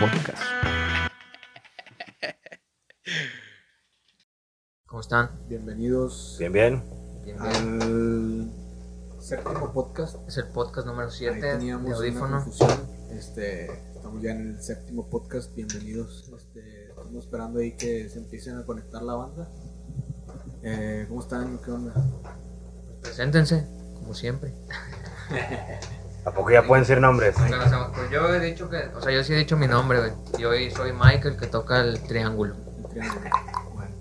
Podcast. ¿Cómo están? Bienvenidos Bien, bien. Bienvenidos. al séptimo podcast. Es el podcast número Ahí 7 de Audífono. confusión. Este, estamos ya en el séptimo podcast. Bienvenidos. Este, estamos esperando ahí que se empiecen a conectar la banda. Eh, ¿Cómo están? ¿Qué onda? Preséntense, como siempre. ¿A poco ya pueden ser nombres? Bueno, o sea, pues yo he dicho que, o sea, yo sí he dicho mi nombre, güey. Yo soy Michael que toca el triángulo. El triángulo. Bueno.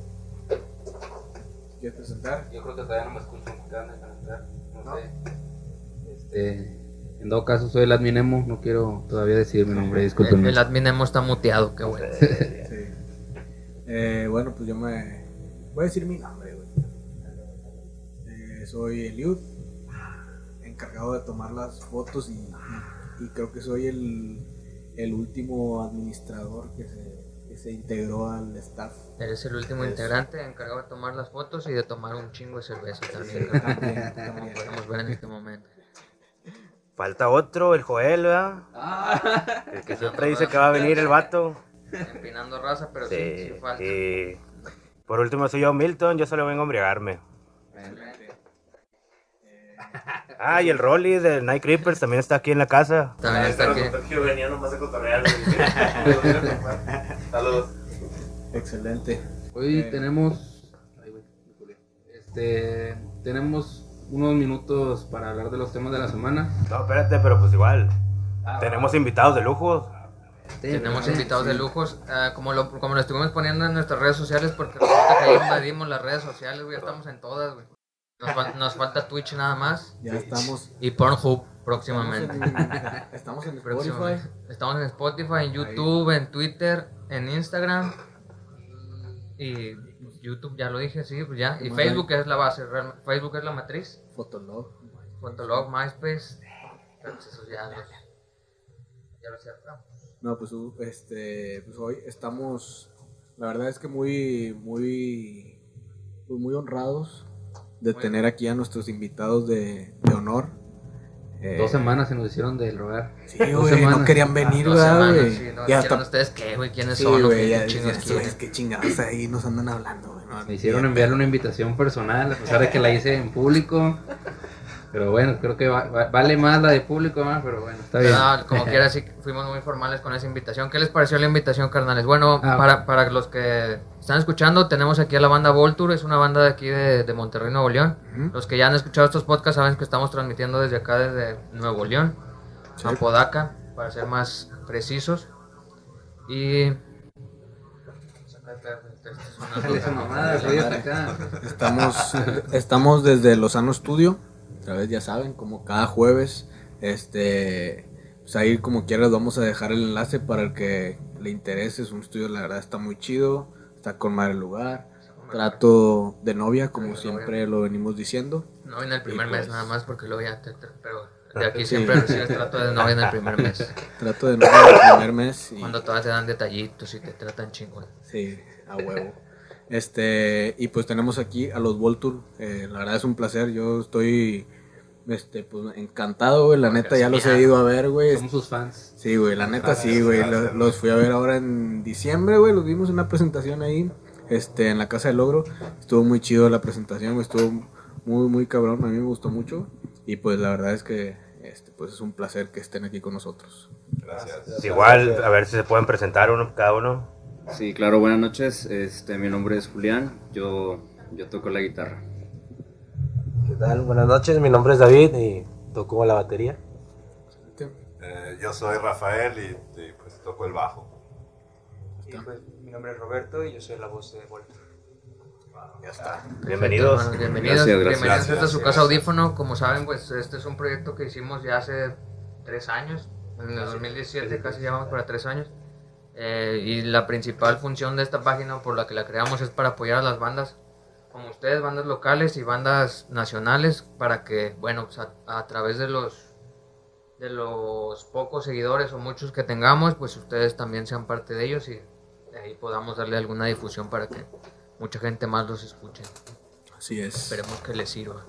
¿Quieres presentar? Yo creo que todavía no me escuchan, conectar, no, sé. Este, en todo caso soy el admin emo, no quiero todavía decir mi nombre, El, discúlpenme. el admin hemos está muteado, qué bueno. Sí. Eh, bueno, pues yo me. Voy a decir mi nombre, güey. Eh, soy Eliud, encargado de tomar las fotos y, y- y creo que soy el, el último administrador que se, que se integró al staff. Eres el último Eso. integrante encargado de tomar las fotos y de tomar un chingo de cerveza también. También, Como podemos ver en este momento. Falta otro, el Joel, ¿verdad? El que siempre dice que va a venir el vato. Empinando raza, pero sí, Sí. sí falta. Y por último soy yo, Milton. Yo solo vengo a embriagarme. Ah, y el Rolly de Night Creepers también está aquí en la casa. También está aquí. Venía nomás a cotorrear. Saludos. Excelente. Hoy Eh, tenemos, este, tenemos unos minutos para hablar de los temas de la semana. No, espérate, pero pues igual. Ah, Tenemos invitados de lujo. Tenemos Sí, invitados sí. de lujos, ah, como, lo, como lo estuvimos poniendo en nuestras redes sociales, porque resulta que ahí invadimos las redes sociales, güey, ya estamos en todas, güey. Nos, fal- nos falta Twitch nada más Ya estamos. y Pornhub Estamos próximamente. en, estamos en Spotify. Estamos en Spotify, en YouTube, en Twitter, en Instagram y YouTube, ya lo dije, sí, pues ya. Y Facebook es la base, Facebook es la matriz, Fotolog. Fotolog, MySpace, pues eso ya los, ya. No, pues, uh, este, pues hoy estamos, la verdad es que muy, muy, pues muy honrados de Muy tener aquí a nuestros invitados de, de honor. Eh, Dos semanas se nos hicieron del rogar. Sí, güey, no querían venir, Dos ¿verdad, semanas, güey? sí, no, y dijeron hasta, ustedes qué, güey, quiénes sí, son, güey, qué ya? "Güey, qué chingados ahí nos andan hablando, güey. no, Me hicieron ya". enviarle una invitación personal, a pesar de que la hice en público. Pero bueno, creo que va- va- vale más la de público, ¿no? pero bueno, está bien. No, como quiera, sí, fuimos muy formales con esa invitación. ¿Qué les pareció la invitación, carnales? Bueno, Ah, para, para los que están escuchando, tenemos aquí a la banda Voltur, es una banda de aquí de, de Monterrey, Nuevo León. Los que ya han escuchado estos podcasts saben que estamos transmitiendo desde acá, desde Nuevo León, Sí. Apodaca, para ser más precisos. Y... Estamos, estamos desde Lozano Studio, otra vez ya saben, como cada jueves, este, pues ahí como quieras vamos a dejar el enlace para el que le interese, es un estudio, la verdad está muy chido, está con madre el lugar, trato de novia, como de siempre lo venimos diciendo, No en el primer mes pues- nada más, porque luego ya te... te- pero de aquí Sí. siempre recibes trato de novia en el primer mes. trato de novia el primer mes y Cuando todas te dan detallitos y te tratan chingón. sí, a huevo. Este, y pues tenemos aquí a los Voltur, eh, la verdad es un placer, yo estoy, este, pues encantado, güey, la neta ya los he ido a ver, güey, Somos sus fans. Sí, güey, la neta sí, güey. lo- Los, fui a ver ahora en diciembre, güey. Los vimos en una presentación ahí, este, en la Casa del Logro. Estuvo muy chido la presentación, güey. Estuvo muy, muy cabrón. A mí me gustó mucho. Y pues la verdad es que, este, pues es un placer que estén aquí con nosotros. Gracias. Pues igual, a ver si se pueden presentar uno cada uno. Sí, claro, buenas noches. Este, mi nombre es Julián. Yo, yo toco la guitarra. ¿Qué tal? Buenas noches, mi nombre es David y toco la batería. Eh, yo soy Rafael y, y, pues toco el bajo. pues, mi nombre es Roberto y yo soy la voz de Volta. Ya está. Bienvenidos. Hermanos, bienvenidos. Gracias, gracias. Bienvenidos a Gracias, su casa gracias. audífono. Como saben, pues este es un proyecto que hicimos ya hace tres años. En el 2017 casi llevamos para tres años. Eh, y la principal función de esta página por la que la creamos es para apoyar a las bandas como ustedes, bandas locales y bandas nacionales, para que, bueno, pues, a, a través de los de los pocos seguidores o muchos que tengamos, pues ustedes también sean parte de ellos y de ahí podamos darle alguna difusión para que mucha gente más los escuche. Así es. Esperemos que les sirva.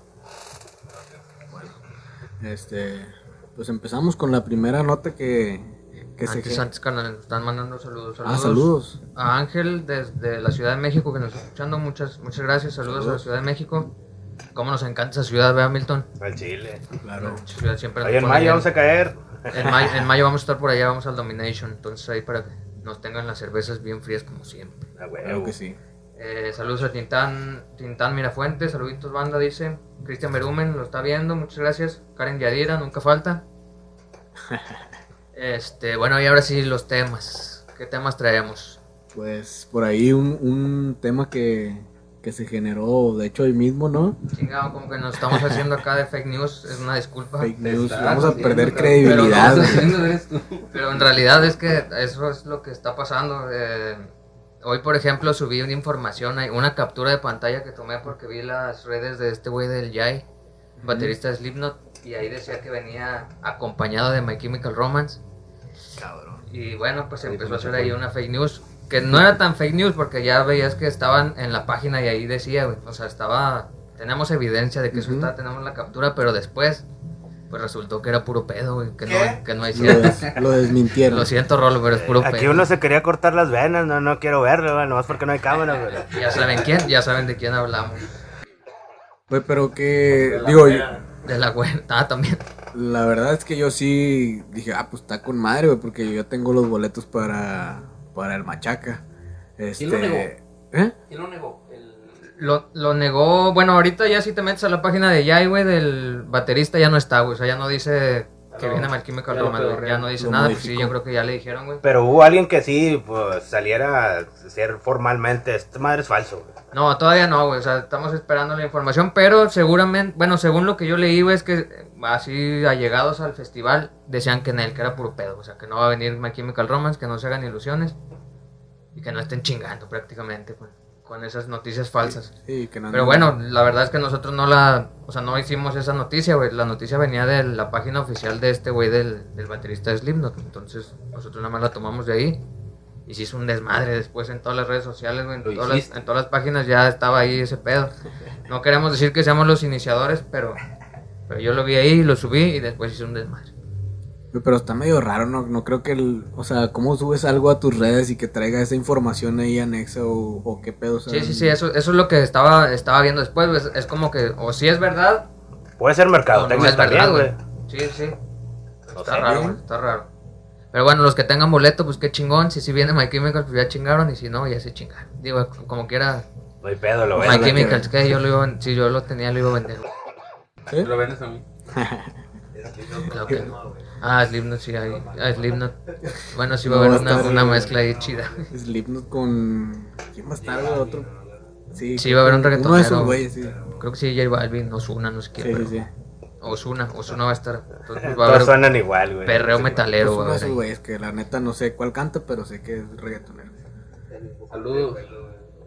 Este, pues empezamos con la primera nota que, Que se Antes, que- antes, carnal, nos están mandando saludos. Ah, saludos. A Ángel desde la Ciudad de México que nos está escuchando. Muchas, muchas gracias. Saludos, a la Ciudad de México. Cómo nos encanta esa ciudad, ¿verdad, Milton? Al Chile. Claro. Mucha ciudad siempre Ahí en mayo bien. vamos a caer. En mayo, en mayo vamos a estar por allá, vamos al Domination. Entonces ahí para que nos tengan las cervezas bien frías como siempre. Ah. Claro que sí. Eh, saludos a Tintán, Tintán Mirafuentes, saluditos banda, dice. Cristian Berumen lo está viendo, muchas gracias. Karen Yadira, nunca falta. Este, bueno, y ahora sí los temas. ¿Qué temas traemos? Pues por ahí un, un tema que, que se generó, de hecho, hoy mismo, ¿no? Chingado, como que nos estamos haciendo acá de fake news, es una disculpa. Fake news. Vamos a perder credibilidad. Pero esto. En realidad es que eso es lo que está pasando. eh, hoy, por ejemplo, subí una información, una captura de pantalla que tomé porque vi las redes de este güey del Jai, baterista de Slipknot, y ahí decía que venía acompañado de My Chemical Romance. Y bueno, pues empezó a hacer ahí una fake news, que no era tan fake news porque ya veías que estaban en la página y ahí decía, güey, o sea, estaba, tenemos evidencia de que eso está, tenemos la captura, pero después, pues resultó que era puro pedo, güey, que no, que no hay Lo, des- lo desmintieron. Lo siento, Rolo, pero es puro Aquí pedo. uno se quería cortar las venas, no, no quiero verlo, güey, nomás porque no hay cámara, güey. Ya saben quién, ya saben de quién hablamos. Güey, pero que, digo, De la güey. Ah, también. la verdad es que yo sí dije, ah, pues está con madre, güey, porque yo ya tengo los boletos para, para el Machaca. Este, ¿Quién lo negó? ¿Eh? ¿Quién lo negó? El... Lo, lo negó. Bueno, ahorita ya si te metes a la página de Jai, güey, del baterista ya no está, güey. O sea, ya no dice que No, viene Mal Chemical ya güey. no dice nada. Pues sí, yo creo que ya le dijeron, güey. Pero hubo alguien que sí, pues, saliera a ser formalmente, esta madre es falso, güey. No, todavía no, güey. O sea, estamos esperando la información. Pero seguramente, bueno, según lo que yo leí, güey, es que así allegados al festival decían que en él, que era puro pedo. O sea, que no va a venir My Chemical Romance, que no se hagan ilusiones. Y que no estén chingando prácticamente con, con esas noticias falsas. Sí, que no Pero bueno, la verdad es que nosotros no la, o sea, no hicimos esa noticia, güey. La noticia venía de la página oficial de este güey del, del baterista de Slipknot. Entonces, nosotros nada más la tomamos de ahí. Y se hizo un desmadre después en todas las redes sociales, güey. En, todas las, en todas las páginas ya estaba ahí ese pedo. No queremos decir que seamos los iniciadores, pero, pero yo lo vi ahí, lo subí y después hice un desmadre. Güey, Pero está medio raro, no, no creo que el, o sea, cómo subes algo a tus redes y que traiga esa información ahí anexa o, o qué pedo, o sea, Sí, sí, sí, eso, eso es lo que estaba, estaba viendo después, güey. Es, es como que, o si es verdad, Puede ser o no mercadotecnia es verdad, güey. güey. Sí, sí. No Está sé, raro, güey. güey, está raro. Pero bueno, los que tengan boleto, pues qué chingón. Si si viene My Chemicals, pues ya chingaron. Y si no, ya se chingaron. Digo, como quiera. No hay pedo, lo My ves. Chemicals, que yo lo iba, a- si yo lo tenía, lo iba a vender. ¿Eh? Lo vendes a mí. Claro que no. Ah, Slipknot, sí, hay. Ah, Slipknot. Bueno, sí va a No, haber a una, estar- una mezcla ahí chida. Slipknot con, ¿quién va a estar, güey? Otro, sí, Sí, va a haber un Uno de esos reggaetonero. güeyes, sí, Creo que sí, J Balvin, Osuna, no sé qué. sí, pero- sí, sí. Osuna, Osuna va a estar. Entonces, va a Todos haber suenan igual, güey. perreo Sí, metalero. A de haber esos ahí. güeyes que la neta no sé cuál canta, pero sé que es reggaetonero. Saludos.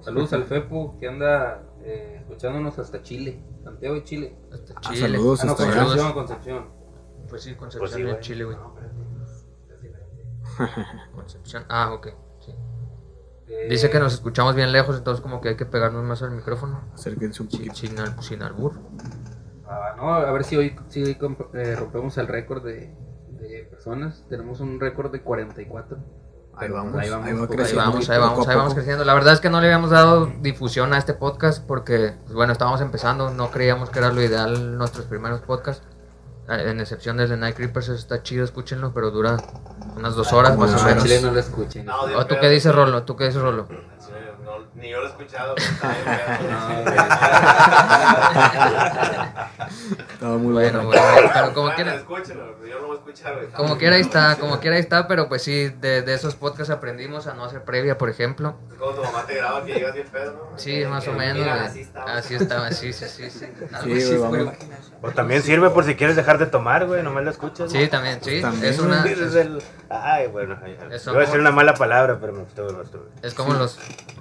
Saludos al Fepu que anda eh, escuchándonos hasta Chile. Santiago y Chile. Hasta Ah, Chile. saludos Ah, no, hasta. Concepción, Concepción. Pues sí, Concepción Pues sí, en güey. Chile, güey. Concepción. Ah, ok. sí. Eh, Dice que nos escuchamos bien lejos, entonces como que hay que pegarnos más al micrófono. Acérquense un poquito. sin, al- sin albur. ah, no, a ver si hoy, si hoy comp- eh, rompemos el récord de, de personas. Tenemos un récord de 44. Ahí Pero vamos, ahí vamos, ahí va Ahí creciendo. vamos, ahí ahí creciendo. La verdad es que no le habíamos dado difusión a este podcast porque, pues bueno, estábamos empezando, no creíamos que era lo ideal nuestros primeros podcasts. Eh, En excepción del de Night Creepers, eso está chido, escúchenlo, pero dura unas dos horas más o Ah, menos. Chile no lo escuchen. No, de ¿O tú pedo. qué dices, Rolo? ¿Tú qué dices, Rolo? Ni yo lo he escuchado, pero está bien, pedo. Estaba muy Bueno, bueno. bueno, pero como Bueno, quiera, yo no voy a escuchar, como quiera ahí está, como quiera ahí está, pero pues sí, de, de esos podcasts aprendimos a no hacer previa, por ejemplo. Es como tu mamá te graba que llegas bien pedo, ¿no? Sí, más o menos. Mira, así estaba. Así estaba, sí, sí, sí. sí. Algo Sí, así güey, fue. O también sirve por si quieres dejar de tomar, güey, nomás lo escuchas. Sí, también, sí. También. Es una. Es el- Ay, bueno, Iba a decir una mala palabra, pero me gustó, me gustó. Es como los.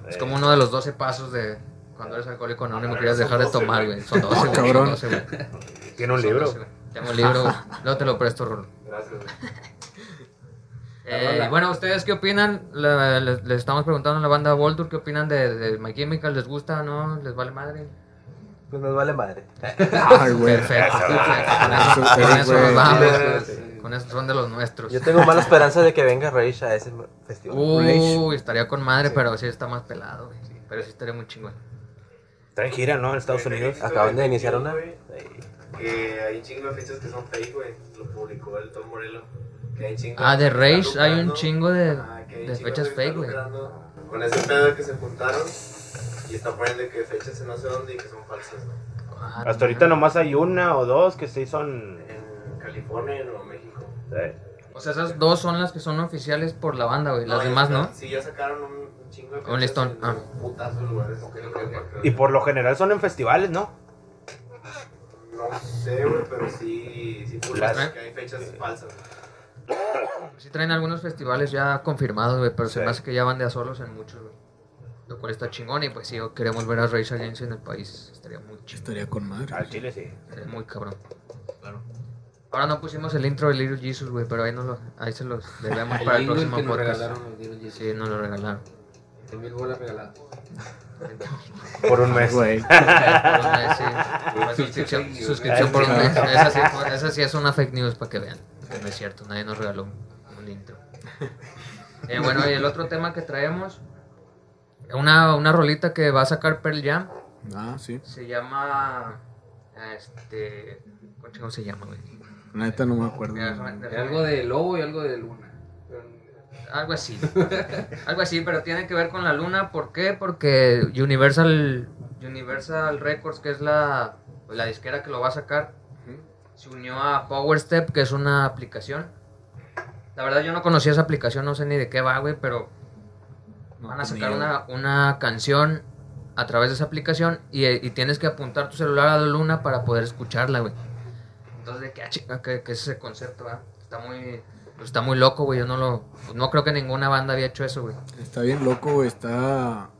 Es como uno de los 12 pasos de cuando eres alcohólico anónimo quieres dejar de tomar, güey. Son 12, güey. Cabrón. son 12, güey. Tiene un Son libro. 12, güey. Tengo un libro. Luego te lo presto, Rolo. Gracias, güey. Eh, bueno, ¿ustedes qué opinan? Le- le- Les, estamos preguntando a la banda Voltur, ¿qué opinan de, de My Chemical? ¿Les gusta o no? ¿Les vale madre? Pues nos vale madre. Ay, güey. Perfecto, Eso. perfecto. Con eso, Eso, eso, Con esos son de los nuestros. Yo tengo mala esperanza de que venga Rage a ese festival. Uy, estaría con madre, pero sí está más pelado, güey. Pero sí estaría muy chingón. Está en gira, ¿no? En Estados Unidos. Acaban de iniciar una. Que hay un chingo de fechas que son fake, güey. Lo publicó el Tom Morello. Que hay chingo Ah, de Rage están hay un chingo de, Ah, de chingo fechas que fake, están güey. Con ese pedo que se juntaron. Y está poniendo que fechas en no sé dónde y que son falsas. Ah, Hasta ahorita nomás hay una o dos que sí son. En California México. eh, O sea, esas dos son las que son oficiales por la banda, güey. Las demás, ¿no? Sí, ya sacaron un, un chingo de Un listón, ah. un putazo lugares. Y por lo general son en festivales, ¿no? No sé, güey, pero sí, sí que hay fechas falsas. Sí traen algunos festivales ya confirmados, güey, pero se Sí. me hace que ya van de a solos en muchos, güey. Lo cual está chingón y pues sí, queremos ver a Rage Against en el país. Estaría muy chingón, Estaría con madre. Al Chile sí. estaría muy cabrón. Ahora no pusimos el intro de Little Jesus, güey, pero ahí, nos lo, ahí se los debemos para el próximo que nos podcast. regalaron los Little Jesus. Sí, nos lo regalaron. De mil bolas regaladas. Por un mes. Güey. Por un mes, sí. Suscripción, suscripción por un mes. Esa sí, fue- esa sí es una fake news para que vean. Que no es cierto, nadie nos regaló un, un intro. Eh, bueno, y el otro tema que traemos, una, una rolita que va a sacar Pearl Jam, Ah, sí. se llama. Este. ¿Cómo se llama, güey? La neta no me acuerdo. Algo de lobo y algo de luna. Algo así. Algo así, pero tiene que ver con la luna. ¿Por qué? Porque Universal, Universal Records, que es la, la disquera que lo va a sacar, se unió a Power Step, que es una aplicación. La verdad yo no conocía esa aplicación, no sé ni de qué va, güey, pero van a sacar una, una canción a través de esa aplicación y, y tienes que apuntar tu celular a la luna para poder escucharla, güey. ¿De qué, ah, chinga, qué, qué es ese concepto, va? Está muy, pues, está muy loco, güey. Yo no lo, pues, no creo que ninguna banda había hecho eso, güey. Está bien loco. Está.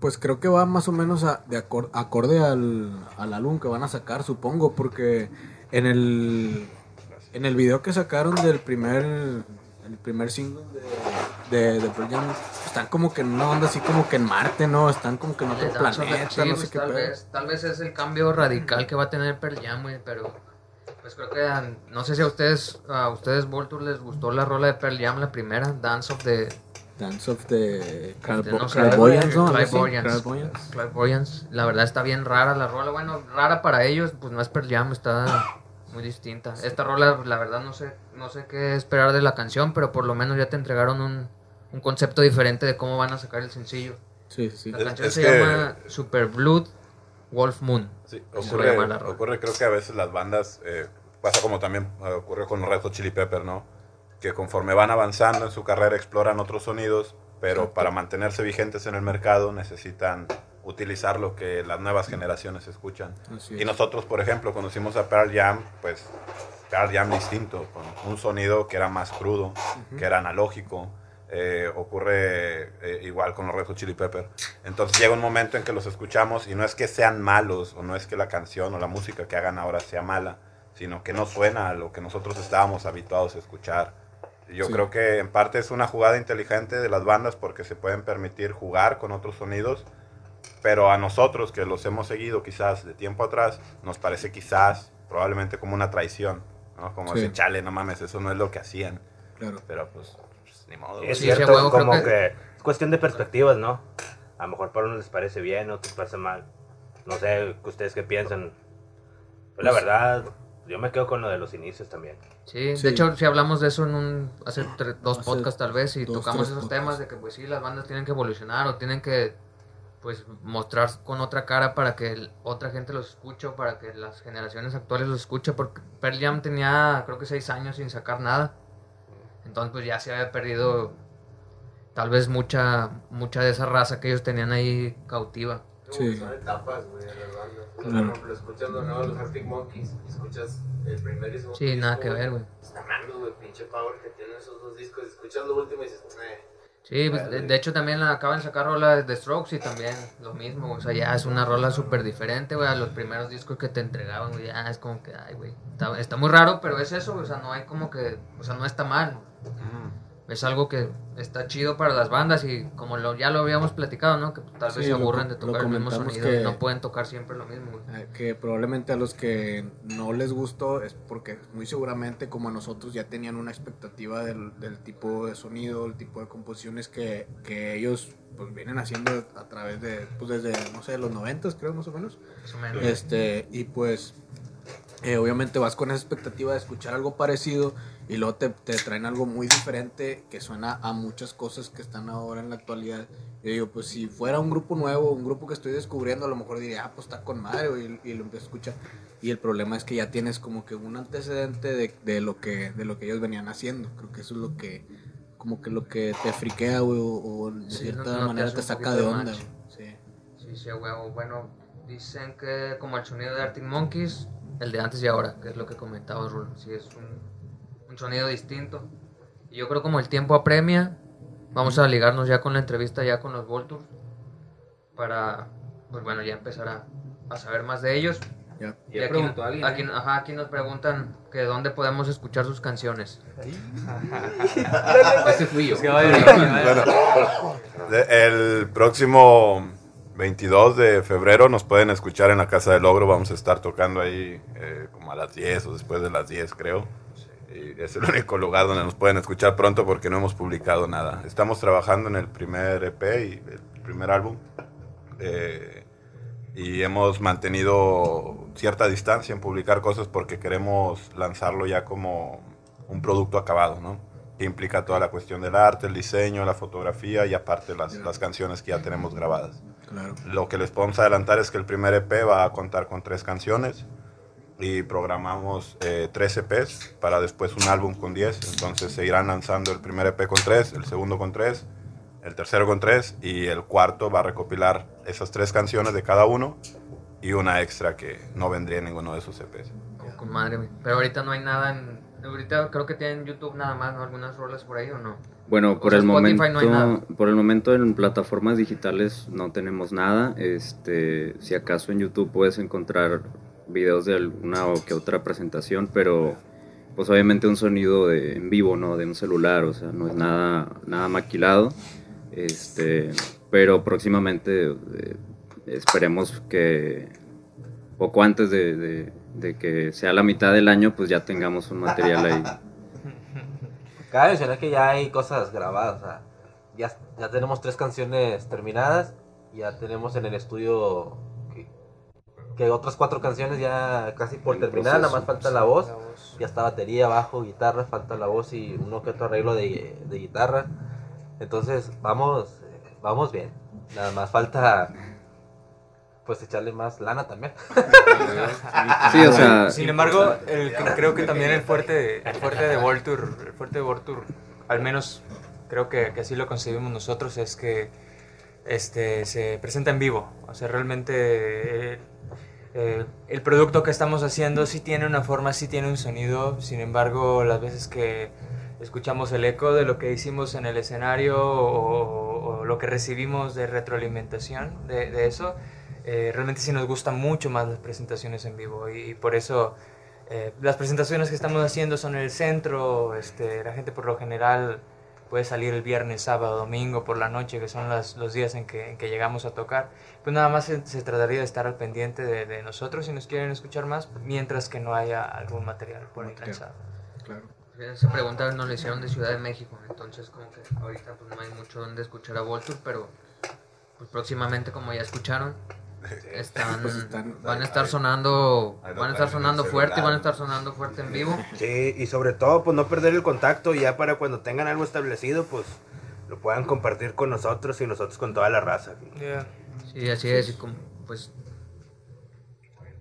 Pues creo que va más o menos de acor- acorde al, al álbum que van a sacar, supongo, porque en el en el video que sacaron del primer el primer single de, de, de Pearl Jam, están como que en una onda así como que en Marte, ¿no? Están como que en otro sobre- planeta, sí, no pues, sé qué tal pedo. vez, tal vez es el cambio radical que va a tener Pearl Jam, güey, pero pues creo que ah, no sé si a ustedes a ustedes Voltur les gustó la rola de Pearl Jam la primera, Dance of the Dance of the. Clairvoyance. La verdad está bien rara la rola. Bueno, rara para ellos, pues no es Pearl Jam, está muy distinta. Esta rola, la verdad, no sé, no sé qué esperar de la canción, pero por lo menos ya te entregaron un, un concepto diferente de cómo van a sacar el sencillo. Sí, sí. La Es- canción es se que- llama Super Blood Wolf Moon. Sí, ocurre, ocurre creo que a veces las bandas, eh, pasa como también eh, ocurre con Hot Chili Pepper, ¿no? Que conforme van avanzando en su carrera exploran otros sonidos, pero para mantenerse vigentes en el mercado necesitan utilizar lo que las nuevas generaciones escuchan. Así Y es. nosotros, por ejemplo, conocimos a Pearl Jam, pues Pearl Jam distinto, con un sonido que era más crudo, que era analógico. Eh, ocurre eh, igual con los Red Hot Chili Pepper. Entonces llega un momento en que los escuchamos y no es que sean malos o no es que la canción o la música que hagan ahora sea mala, sino que no suena a lo que nosotros estábamos habituados a escuchar. Yo Sí. creo que en parte es una jugada inteligente de las bandas porque se pueden permitir jugar con otros sonidos pero a nosotros que los hemos seguido quizás de tiempo atrás, nos parece quizás probablemente como una traición, ¿no? Como Sí. chale, no mames, eso no es lo que hacían, Claro. pero pues, pues, ni modo. Es cierto, huevo como que- que... es cuestión de perspectivas, ¿no? A lo mejor para unos les parece bien, otros les parece mal. No sé, ¿ustedes qué piensan? Pues la verdad, yo me quedo con lo de los inicios también. Sí, Sí. de hecho, si hablamos de eso en un, hace tre- dos Hace podcasts tal vez y dos, tocamos tres esos podcasts. temas de que pues sí, las bandas tienen que evolucionar o tienen que pues mostrar con otra cara para que el- otra gente los escuche o para que las generaciones actuales los escuchen porque Pearl Jam tenía creo que seis años sin sacar nada. Entonces pues ya se había perdido tal vez mucha mucha de esa raza que ellos tenían ahí cautiva. Sí. Son etapas, güey. Por ejemplo, escuchas lo nuevo los Arctic Monkeys escuchas el primer y segundo Sí, nada que ver, güey. Está malo, güey, pinche power que tienen esos dos discos. Escuchas lo último y dices, eh. Sí, pues, de, hecho también acaban de sacar rola de Strokes y también lo mismo, o sea, ya es una rola súper diferente, güey, a los primeros discos que te entregaban, ya es como que, ay, güey, está muy raro, pero es eso, o sea, no hay como que, o sea, no está mal. Es algo que está chido para las bandas y como lo, ya lo habíamos platicado, ¿no? Que tal vez Sí, se aburren de tocar el mismo sonido, que- no pueden tocar siempre lo mismo. güey. Eh, que probablemente a los que no les gustó es porque muy seguramente como a nosotros ya tenían una expectativa del, del tipo de sonido, el tipo de composiciones que, que ellos pues vienen haciendo a través de, pues desde, no sé, los noventas creo más o menos. Más o menos. Este, y pues eh, obviamente vas con esa expectativa de escuchar algo parecido y luego te, te traen algo muy diferente que suena a muchas cosas que están ahora en la actualidad. Yo digo, pues si fuera un grupo nuevo, un grupo que estoy descubriendo, a lo mejor diría, ah, pues está con madre, güey, y, lo empiezo a escuchar. Y el problema es que ya tienes como que un antecedente de, de lo, que, de lo que ellos venían haciendo. Creo que eso es lo que, como que lo que te friquea, güey, o, o de Sí, cierta no- no te manera te un saca de onda. Sí. Sí, sí, huevo. Bueno, dicen que como el sonido de Arctic Monkeys, el de antes y ahora, que es lo que comentabas, Rulo. Sí, es un, un sonido distinto. Y yo creo como el tiempo apremia, vamos a ligarnos ya con la entrevista ya con los Volturs para, pues bueno, ya empezar a, a saber más de ellos. Ya. Y Ya aquí, preguntó alguien, aquí- ¿eh? ajá, aquí nos preguntan que dónde podemos escuchar sus canciones. Ese fui yo. Bueno, el próximo 22 de febrero nos pueden escuchar en la Casa del Logro. Vamos a estar tocando ahí eh, como a las 10 o después de las 10, creo. Es el único lugar donde nos pueden escuchar pronto porque no hemos publicado nada. Estamos trabajando en el primer EP y el primer álbum. Eh, y hemos mantenido cierta distancia en publicar cosas porque queremos lanzarlo ya como un producto acabado, ¿no? Que implica toda la cuestión del arte, el diseño, la fotografía y aparte las, las canciones que ya tenemos grabadas. Claro. Lo que les podemos adelantar es que el primer EP va a contar con tres canciones y programamos eh, tres EPs para después un álbum con 10. Entonces se irán lanzando el primer EP con tres, el segundo con tres, el tercero con tres y el cuarto va a recopilar esas tres canciones de cada uno y una extra que no vendría en ninguno de esos E EPs. Oh, con madre. Pero ahorita no hay nada en... Ahorita creo que tienen YouTube nada más, ¿no? Algunas rolas por ahí o no. Bueno, por sea, el Spotify momento, no por el momento en plataformas digitales no tenemos nada. Este, si acaso en YouTube puedes encontrar videos de alguna o que otra presentación, pero pues obviamente un sonido de en vivo, no, de un celular, o sea, no es nada nada maquilado. Este, pero próximamente eh, esperemos que poco antes de, que sea la mitad del año, pues ya tengamos un material ahí. Cabe mencionar que ya hay cosas grabadas, o sea, ya, ya tenemos tres canciones terminadas, ya tenemos en el estudio que, otras cuatro canciones ya casi por terminar, nada más falta la voz, La voz. ya está batería, bajo, guitarra, falta la voz y uno que otro arreglo de, de guitarra, entonces vamos, eh, vamos bien, nada más falta pues echarle más lana también. Sí, o sea, Sin embargo, el, creo que también el fuerte, el fuerte de Voltur, el fuerte de Voltur, al menos creo que, que así lo concebimos nosotros, es que este, se presenta en vivo. O sea, realmente eh, el producto que estamos haciendo sí tiene una forma, sí tiene un sonido, sin embargo, las veces que escuchamos el eco de lo que hicimos en el escenario o, o lo que recibimos de retroalimentación de, de eso, eh, realmente sí nos gustan mucho más las presentaciones en vivo y, y por eso eh, las presentaciones que estamos haciendo son en el centro, este, la gente por lo general puede salir el viernes, sábado, domingo por la noche, que son las- los días en que, en que llegamos a tocar. Pues nada más se, se trataría de estar al pendiente de, de nosotros si nos quieren escuchar más, mientras que no haya algún material por ahí lanzado. Claro. Se pregunta nos lo hicieron de Ciudad de México, entonces como que ahorita pues no hay mucho donde escuchar a Voltur, pero pues próximamente como ya escucharon, están, Pues están- van a estar sonando, van a estar sonando fuerte y van a estar sonando fuerte en vivo. Sí, y sobre todo, pues no perder el contacto y ya para cuando tengan algo establecido, pues lo puedan compartir con nosotros y nosotros con toda la raza. Yeah. Sí, así es, y como, pues,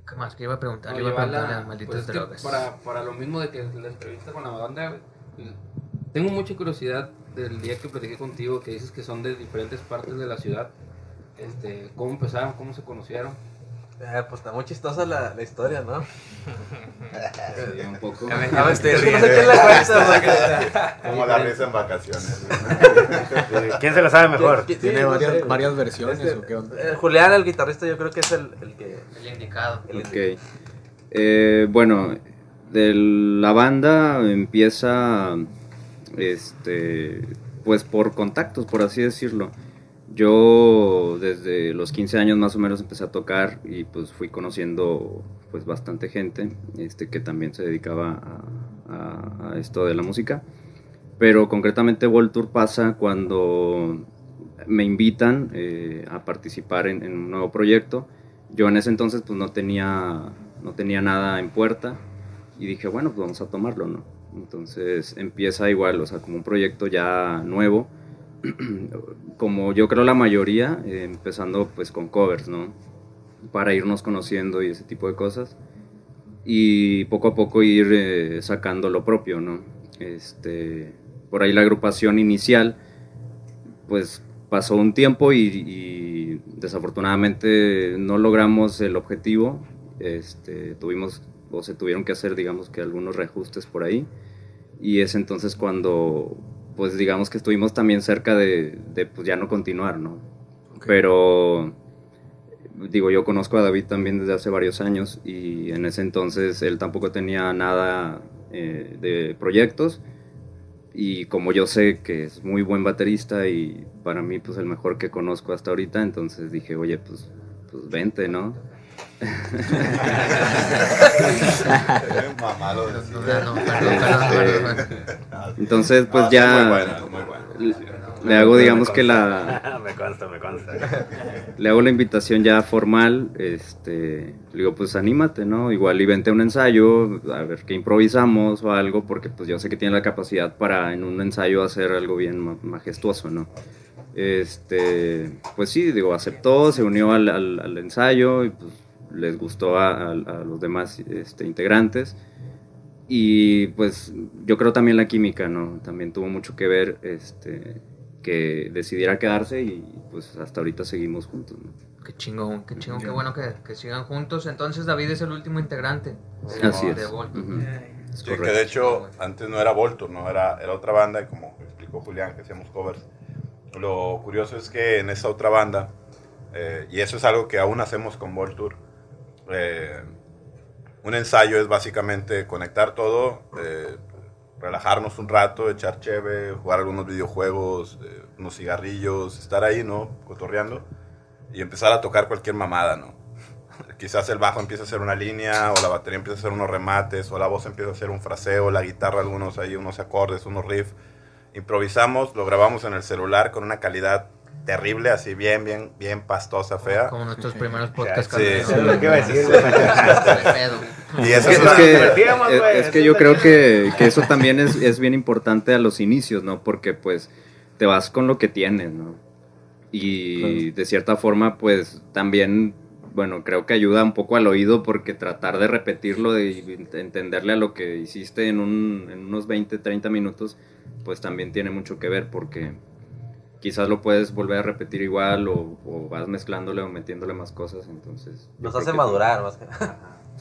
¿qué más? ¿Qué iba a preguntar? No, iba a malditas pues, drogas. para, para lo mismo de que la entrevista con la banda, pues, tengo mucha curiosidad del día que platiqué contigo, que dices que son de diferentes partes de la ciudad. Este, ¿Cómo empezaron? ¿Cómo se conocieron? Eh, pues está muy chistosa la, la historia, ¿no? Sí, un poco. Ya me, ya me estoy Es que no sé quién la cuenta, Como la risa en vacaciones. ¿Quién se la sabe mejor? ¿Quién- ¿Tiene varias, varias versiones Este, o qué onda? eh, Julián, el guitarrista, yo creo que es el, el que... El indicado. el Ok. Eh, bueno, de la banda empieza este, pues por contactos, por así decirlo. Yo desde los 15 años más o menos empecé a tocar y pues fui conociendo pues bastante gente este, que también se dedicaba a, esto de la música. Pero concretamente World Tour pasa cuando me invitan eh, a participar en, en un nuevo proyecto. Yo en ese entonces pues no tenía, no tenía nada en puerta y dije, bueno, pues vamos a tomarlo, ¿no? Entonces empieza igual, o sea, como un proyecto ya nuevo, como yo creo la mayoría, eh, empezando pues con covers, ¿no? Para irnos conociendo y ese tipo de cosas. Y poco a poco ir eh, sacando lo propio, ¿no? Este, por ahí la agrupación inicial, pues pasó un tiempo y, y desafortunadamente no logramos el objetivo. Este, tuvimos o se tuvieron que hacer, digamos que algunos reajustes por ahí. Y es entonces cuando, pues digamos que estuvimos también cerca de, de, pues ya no continuar, ¿no? Pero, digo, yo conozco a David también desde hace varios años y en ese entonces él tampoco tenía nada eh, de proyectos. Y como yo sé que es muy buen baterista y para mí pues el mejor que conozco hasta ahorita, entonces dije, oye, pues, pues vente, ¿no? Entonces pues ya le hago digamos que la, me consta, me consta. le hago la invitación ya formal, este, le digo, pues anímate, ¿no? Igual y vente a un ensayo, a ver qué improvisamos o algo, porque pues yo sé que tiene la capacidad para en un ensayo hacer algo bien ma- majestuoso, ¿no? Este, pues sí, digo, aceptó, se unió al, al- al ensayo y pues les gustó a, a- a los demás este, integrantes. Y pues yo creo también la química, ¿no? También tuvo mucho que ver este, que decidiera quedarse y pues hasta ahorita seguimos juntos, ¿no? Qué chingón, qué chingón, qué bueno que, que sigan juntos. Entonces David es el último integrante. de- Así de es. Volto. Ujú. Es Sí, que de hecho antes no era Voltur, no era, era otra banda y como explicó Julián que hacíamos covers. Lo curioso es que en esa otra banda, eh, y eso es algo que aún hacemos con Voltur, eh, un ensayo es básicamente conectar todo, eh, relajarnos un rato, echar cheve, jugar algunos videojuegos, eh, unos cigarrillos, estar ahí, ¿no? Cotorreando y empezar a tocar cualquier mamada, ¿no? Quizás el bajo empieza a hacer una línea, o la batería empieza a hacer unos remates, o la voz empieza a hacer un fraseo, la guitarra algunos ahí, unos acordes, unos riffs. Improvisamos, lo grabamos en el celular con una calidad terrible, así bien, bien, bien pastosa, fea. Como nuestros primeros podcasts. Sí, cuando- sí, es lo que iba a decir, güey. De pedo. Y eso Es es es que- es- güey, es que yo creo que, que eso también es, es bien importante a los inicios, ¿no? Porque pues te vas con lo que tienes, ¿no? Y de cierta forma pues también, bueno, creo que ayuda un poco al oído porque tratar de repetirlo, de entenderle a lo que hiciste en, un, en unos 20, 30 minutos, pues también tiene mucho que ver porque quizás lo puedes volver a repetir igual o, o vas mezclándole o metiéndole más cosas, entonces... Nos hace que- madurar más que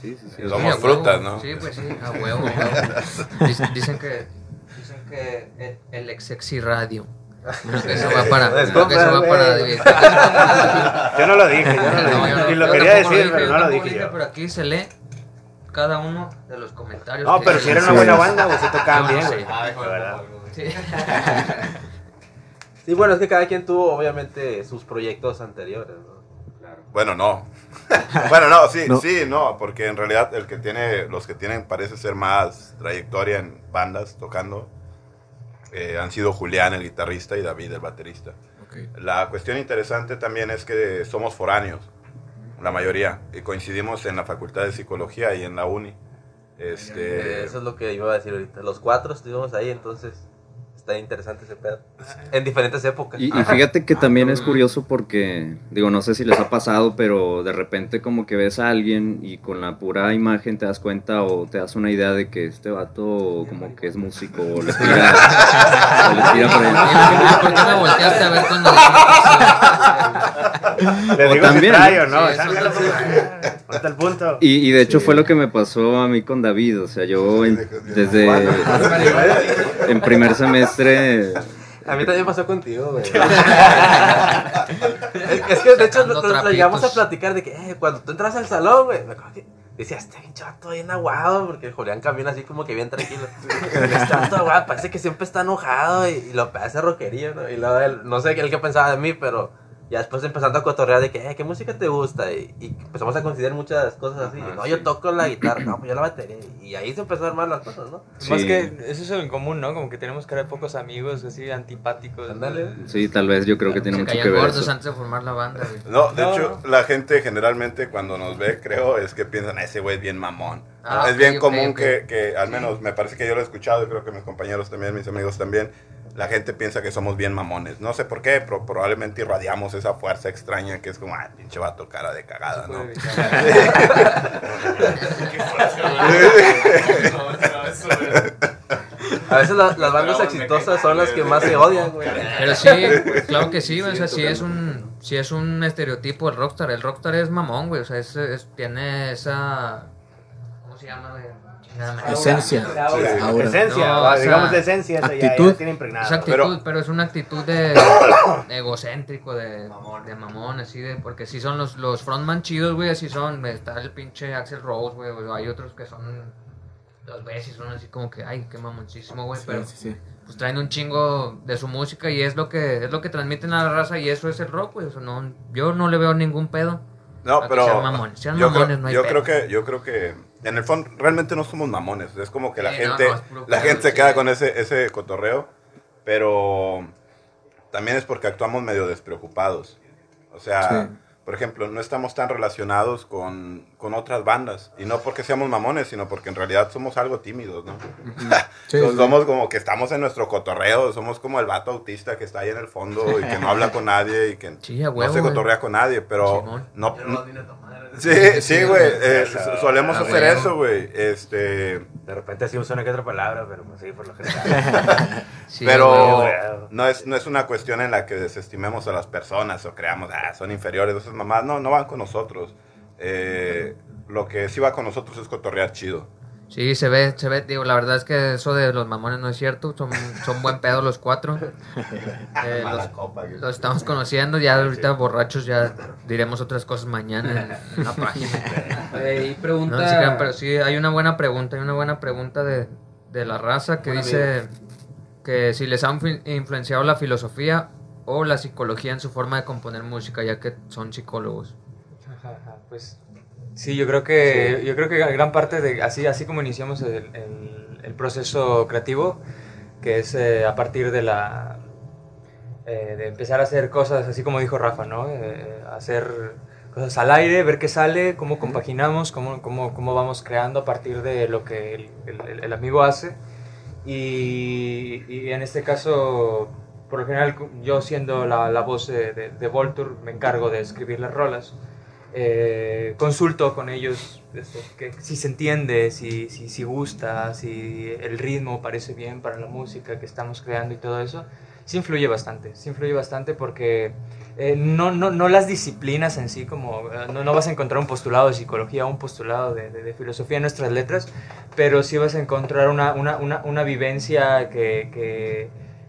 Sí, sí, sí. Somos Sí, huevo. frutas, ¿no? Sí, pues sí, a huevo. a huevo. Dic- Dicen que, dicen que el, el ex sexy radio. Creo que eso va para. Creo que eso va para David. Yo no lo dije, yo no lo No, dije. Y lo yo quería decir, dije, pero no lo dije yo. Pero aquí se lee cada uno de los comentarios. No, pero si era una buena banda, pues se tocaban no bien, güey. Sí. Sí, bueno, es que cada quien tuvo obviamente sus proyectos anteriores, ¿no? Bueno, no. bueno, no, sí, No. sí, no, porque en realidad el que tiene, los que tienen parece ser más trayectoria en bandas tocando eh, han sido Julián, el guitarrista, y David, el baterista. La cuestión interesante también es que somos foráneos, la mayoría, y coincidimos en la facultad de psicología y en la uni. Este, Eso es lo que iba a decir ahorita. Los cuatro estuvimos ahí, entonces está interesante ese pedo. En diferentes épocas. Y, y fíjate que también es curioso porque, digo, no sé si les ha pasado, pero de repente como que ves a alguien y con la pura imagen te das cuenta o te das una idea de que este vato como que es músico o le tira, o le tira por ahí. ¿Por qué me volteaste a ver cuando Le O digo también, que trae o ¿no? no, Sí, sí. Ponte el punto. Y, y de hecho fue lo que me pasó a mí con David, o sea, yo en- desde en primer semestre A mí también pasó contigo, güey. es, es que de hecho lo, lo llegamos a platicar de que eh, cuando tú entras al salón, güey, me acuerdo que decía, este pinche vato bien aguado, porque el Julián camina así como que bien tranquilo. este vato aguado, parece que siempre está enojado y, y lo hace roquería, ¿no? Y luego él, no sé qué él qué pensaba de mí, pero ya después empezando a cotorrear de que, eh, ¿qué música te gusta? Y, y empezamos a considerar muchas cosas así. Ajá, no, sí. yo toco la guitarra, no, pues yo la batería. Y ahí se empezó a armar las cosas, ¿no? Sí. Más que eso es en común, ¿no? Como que tenemos cara de pocos amigos, así antipáticos. Sí, tal vez yo creo que tiene Se mucho que ver gordos eso. antes de formar la banda, güey. No, de No, hecho, la gente generalmente cuando nos ve, creo, es que piensan, ese güey es bien mamón. Ah, es ok, bien ok, común ok. Que, que, al menos me parece que yo lo he escuchado y creo que mis compañeros también, mis amigos también, la gente piensa que somos bien mamones. No sé por qué, pero probablemente irradiamos esa fuerza extraña que es como, ah, pinche vato, cara de cagada, ¿no? A veces la- las bandas exitosas son las que más se odian, güey. Pero sí, claro que sí, güey, o sea, sí es un, sí es un estereotipo el rockstar. El rockstar es mamón, güey, o sea, es, es- tiene esa, ¿cómo se llama, güey? Esencia. Aura. Esencia, No, o sea, digamos de esencia, esa ya, ya actitud. la tiene impregnada. Esa actitud, Pero- pero, es una actitud de, de egocéntrico, de mamón, de mamón, así de, porque sí son los, los frontman chidos, güey, así son, está el pinche Axel Rose, güey, hay otros que son, los ves y son así como que, ay, qué mamoncísimo, güey, pero Sí, sí, sí. pues traen un chingo de su música y es lo que, es lo que transmiten a la raza y eso es el rock, güey, o sea, no, yo no le veo ningún pedo. No, pero sean mamones. Sean yo, mamones, creo, no hay yo pedo. creo que yo creo que en el fondo realmente no somos mamones, es como que la Sí, no, gente no, puro la gente se queda con ese ese cotorreo, pero también es porque actuamos medio despreocupados. O sea, Sí. por ejemplo, no estamos tan relacionados con, con otras bandas y no porque seamos mamones, sino porque en realidad somos algo tímidos, ¿no? Sí. somos como que estamos en nuestro cotorreo, somos como el vato autista que está ahí en el fondo y que no habla con nadie y que Sí, a no huevo, se güey. cotorrea con nadie, pero Simón. no, Yo no- Sí, Sí, güey. eh, so- solemos Ah, hacer eso, güey. Este, De repente sí usa una que otra palabra, pero pues sí, por lo general. Sí, pero güey, güey. no es, no es una cuestión en la que desestimemos a las personas o creamos, ah, son inferiores, esas mamás. No, no van con nosotros. Eh, lo que sí va con nosotros es cotorrear chido. Sí, se ve, se ve, digo, la verdad es que eso de los mamones no es cierto, son, son buen pedo los cuatro. Eh, los, copa, los estamos conociendo, ya ahorita borrachos ya diremos otras cosas mañana en la página. Y pregunta. no crean, pero sí, hay una buena pregunta, hay una buena pregunta de, de la raza que dice que si les ha influ- influenciado la filosofía o la psicología en su forma de componer música, ya que son psicólogos. Ajá, ajá, Pues sí, yo creo que yo creo que gran parte de así así como iniciamos el, el- el proceso creativo, que es eh, a partir de la eh, de empezar a hacer cosas así como dijo Rafa, ¿no? Eh, hacer cosas al aire, ver qué sale, cómo compaginamos, cómo, cómo, cómo vamos creando a partir de lo que el, el- el amigo hace. Y, y en este caso, por lo general, yo siendo la, la voz de, de, de Voltur, me encargo de escribir las rolas. Eh, consulto con ellos que si se entiende, si, si, si gusta, si el ritmo parece bien para la música que estamos creando y todo eso. Sí influye bastante, sí influye bastante porque eh, no, no, no las disciplinas en sí, como eh, no, no vas a encontrar un postulado de psicología un postulado de, de- filosofía en nuestras letras, pero sí vas a encontrar una, una, una, una vivencia que,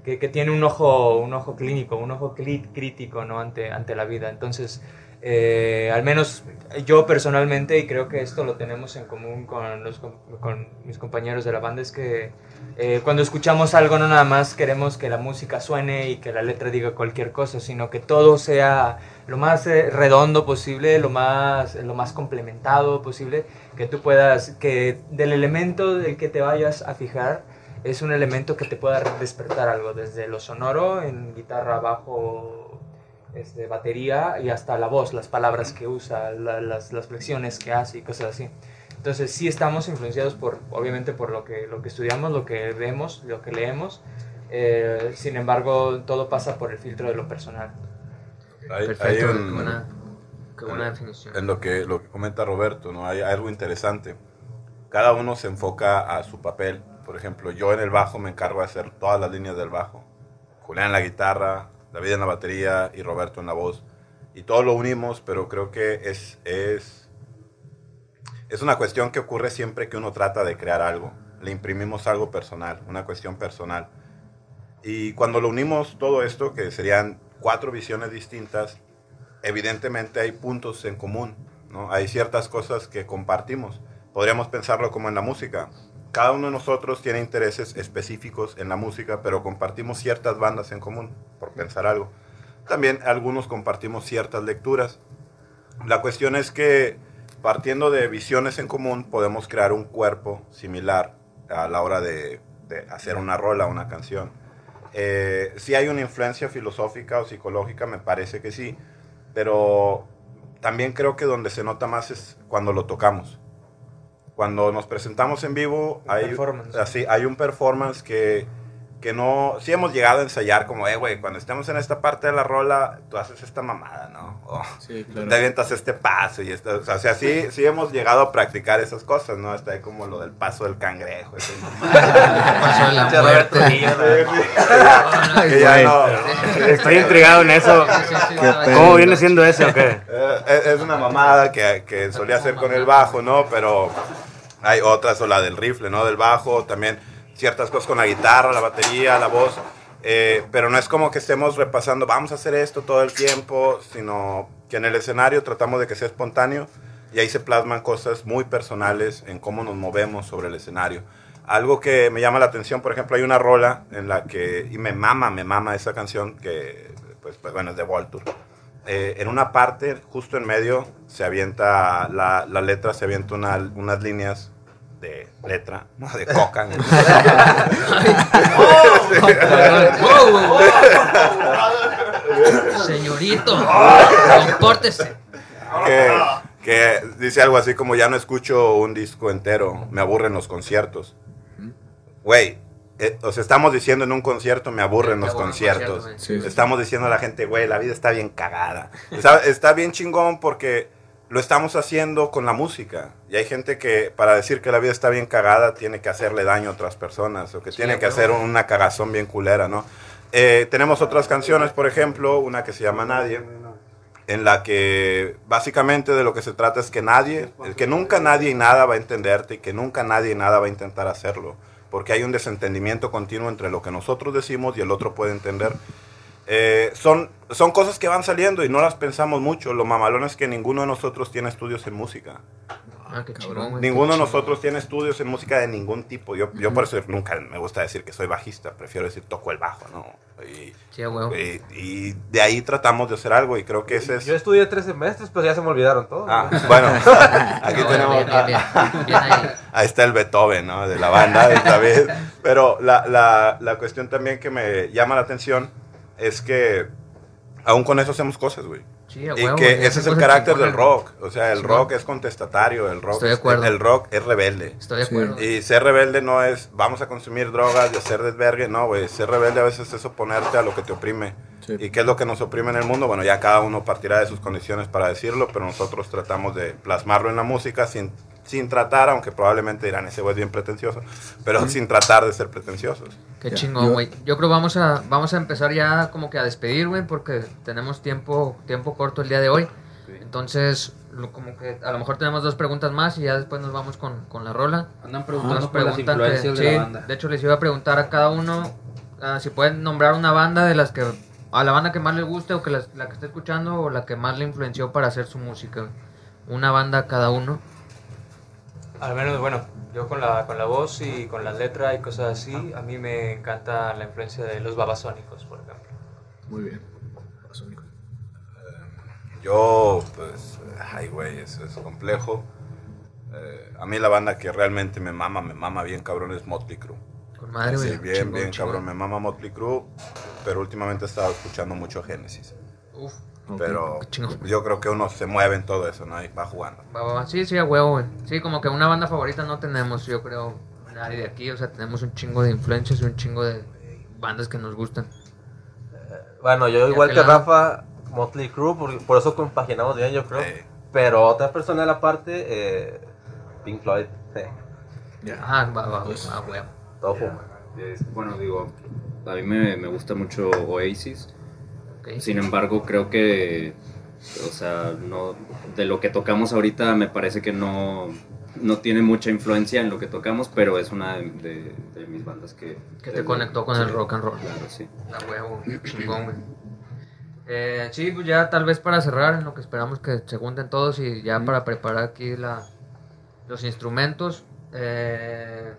que, que, tiene un ojo, un ojo clínico, un ojo crítico ¿no? ante, ante la vida. Entonces, eh, al menos yo personalmente, y creo que esto lo tenemos en común con, los, con mis compañeros de la banda, es que eh, cuando escuchamos algo no nada más queremos que la música suene y que la letra diga cualquier cosa, sino que todo sea lo más eh, redondo posible, lo más, lo más complementado posible, que tú puedas, que del elemento del que te vayas a fijar, es un elemento que te pueda despertar algo, desde lo sonoro, en guitarra, bajo, este, batería y hasta la voz, las palabras que usa, la- las, las flexiones que hace y cosas así. Entonces sí estamos influenciados por, obviamente, por lo que, lo que estudiamos, lo que vemos, lo que leemos. eh, sin embargo, todo pasa por el filtro de lo personal. Hay, Perfecto, hay qué un- buena, qué buena definición. en lo que, lo que comenta Roberto, ¿no? Hay, hay algo interesante. Cada uno se enfoca a su papel. Por ejemplo, yo en el bajo me encargo de hacer todas las líneas del bajo. Julián en la guitarra, David en la batería y Roberto en la voz. Y todo lo unimos, pero creo que es, es, es una cuestión que ocurre siempre que uno trata de crear algo. Le imprimimos algo personal, una cuestión personal. Y cuando lo unimos todo esto, que serían cuatro visiones distintas, evidentemente hay puntos en común, ¿no? Hay ciertas cosas que compartimos. Podríamos pensarlo como en la música. Cada uno de nosotros tiene intereses específicos en la música, pero compartimos ciertas bandas en común, por pensar algo. También algunos compartimos ciertas lecturas. La cuestión es que partiendo de visiones en común podemos crear un cuerpo similar a la hora de, hacer una rola, una canción. Eh, si hay una influencia filosófica o psicológica, me parece que sí, pero también creo que donde se nota más es cuando lo tocamos. Cuando nos presentamos en vivo, hay, así, hay un performance que, que no... Sí hemos llegado a ensayar como, eh, güey, cuando estemos en esta parte de la rola, tú haces esta mamada, ¿no? O Sí, te avientas este paso y esto, o sea, sí, sí hemos llegado a practicar esas cosas, ¿no? Hasta ahí como lo del paso del cangrejo. eso. Pasó de la muerte. Estoy intrigado en eso. ¿Cómo viene siendo eso o qué? Eh, es- es una mamada que, que solía hacer con el bajo, ¿no? Pero hay otras, o la del rifle, ¿no? Del bajo, también ciertas cosas con la guitarra, la batería, la voz. eh, pero no es como que estemos repasando, vamos a hacer esto todo el tiempo, sino que en el escenario tratamos de que sea espontáneo y ahí se plasman cosas muy personales en cómo nos movemos sobre el escenario. Algo que me llama la atención, por ejemplo, hay una rola en la que, y me mama, me mama esa canción, que, pues, pues, bueno, es de Voltur. Eh, en una parte, justo en medio, se avienta la, la letra, se avienta una- unas líneas de letra, no de coca. Wow. Señorito, compórtese. que, que dice algo así como ya no escucho un disco entero, me aburren los conciertos. Güey, eh, o sea, estamos diciendo en un concierto me aburren los conciertos. concierto, Sí, sí. Estamos diciendo a la gente, güey, la vida está bien cagada. Está, está bien chingón porque lo estamos haciendo con la música. Y hay gente que para decir que la vida está bien cagada tiene que hacerle daño a otras personas o que tiene que hacer una cagazón bien culera, ¿no? Eh, tenemos otras canciones, por ejemplo, una que se llama Nadie, en la que básicamente de lo que se trata es que nadie, que nunca nadie y nada va a entenderte y que nunca nadie y nada va a intentar hacerlo, porque hay un desentendimiento continuo entre lo que nosotros decimos y el otro puede entender. Eh, son, son cosas que van saliendo y no las pensamos mucho. Lo mamalón es que ninguno de nosotros tiene estudios en música. Ah, qué güey, Ninguno qué de nosotros tiene estudios en música de ningún tipo. Yo, yo por eso nunca me gusta decir que soy bajista, prefiero decir toco el bajo, ¿no? Y, Sí, y- y de ahí tratamos de hacer algo y creo que ese es... Yo estudié tres semestres, pero ya se me olvidaron todos. Ah, bueno, aquí bueno, tenemos... bien, bien, bien. Bien ahí. Ahí está el Beethoven, ¿no? De la banda, de David. Pero la, la, la cuestión también que me llama la atención es que aún con eso hacemos cosas, güey. Sí, a Y huevo, que ese es el carácter del rock. O sea, el Sí, rock ¿no? es contestatario, el rock, Estoy de es, acuerdo. el rock es rebelde. Estoy de acuerdo. Y ser rebelde no es vamos a consumir drogas y hacer desvergue, no, güey. Ser rebelde a veces es oponerte a lo que te oprime. Sí. ¿Y qué es lo que nos oprime en el mundo? Bueno, ya cada uno partirá de sus condiciones para decirlo, pero nosotros tratamos de plasmarlo en la música sin, sin tratar, aunque probablemente dirán, ese güey es bien pretencioso, pero sin tratar de ser pretenciosos. Qué Ya. chingón, güey. Yo creo vamos a vamos a empezar ya como que a despedir, güey, porque tenemos tiempo tiempo corto el día de hoy. Entonces, lo- como que a lo mejor tenemos dos preguntas más y ya después nos vamos con, con la rola. Andan preguntando por las que- de sí, la banda. de hecho les iba a preguntar a cada uno ah, si pueden nombrar una banda de las que a la banda que más les guste o que la que esté escuchando o la que más le influenció para hacer su música. Una banda cada uno. Al menos, bueno, yo con la, con la voz y con la letra y cosas así, a mí me encanta la influencia de los babasónicos, por ejemplo. Muy bien. Babasónicos. Yo, pues, ay, güey, eso es complejo. Eh, a mí la banda que realmente me mama, me mama bien cabrón es Motley Crue. Con madre, Sí, bien, Chingón, bien chingón. cabrón, me mama Motley Crue, pero últimamente he estado escuchando mucho Genesis. Uf, Pero yo creo que uno se mueve en todo eso, ¿no? Y va jugando. Va, va, va. Sí, sí, a huevo, güey. Sí, como que una banda favorita no tenemos, yo creo, nadie de aquí. O sea, tenemos un chingo de influencias y un chingo de bandas que nos gustan. Bueno, yo igual que Rafa, Motley Crue, por, por eso compaginamos bien, yo creo. Eh, Pero otra persona de la parte, eh, Pink Floyd, sí, Ya. Ah, va, va, Pues- va, huevo. todo Bueno, digo, a mí me, me gusta mucho Oasis. Sin embargo, creo que, o sea, no, de lo que tocamos ahorita me parece que no, no tiene mucha influencia en lo que tocamos, pero es una de, de- de mis bandas que... Que te conectó con el rock and roll. Claro, sí. A huevo, chingón, güey. Eh, sí, pues ya tal vez para cerrar, en lo que esperamos que se junten todos y ya para preparar aquí la, los instrumentos. Eh,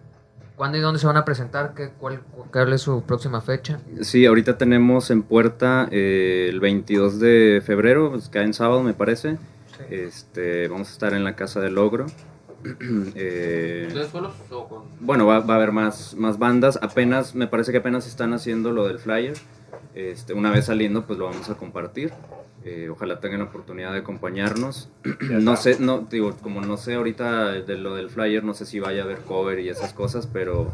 ¿Cuándo y dónde se van a presentar? ¿Qué, cuál, ¿Cuál es su próxima fecha? Sí, ahorita tenemos en puerta eh, el 22 de febrero, pues cae en sábado me parece. Este, vamos a estar en la Casa del Logro. Eh, ¿Ustedes solos o con.? bueno, va, va a haber más, más bandas. Apenas, me parece que apenas están haciendo lo del flyer. Este, una vez saliendo, pues lo vamos a compartir. Eh, ojalá tengan la oportunidad de acompañarnos. no sé, no, digo, como no sé ahorita de lo del flyer, no sé si vaya a haber cover y esas cosas, pero...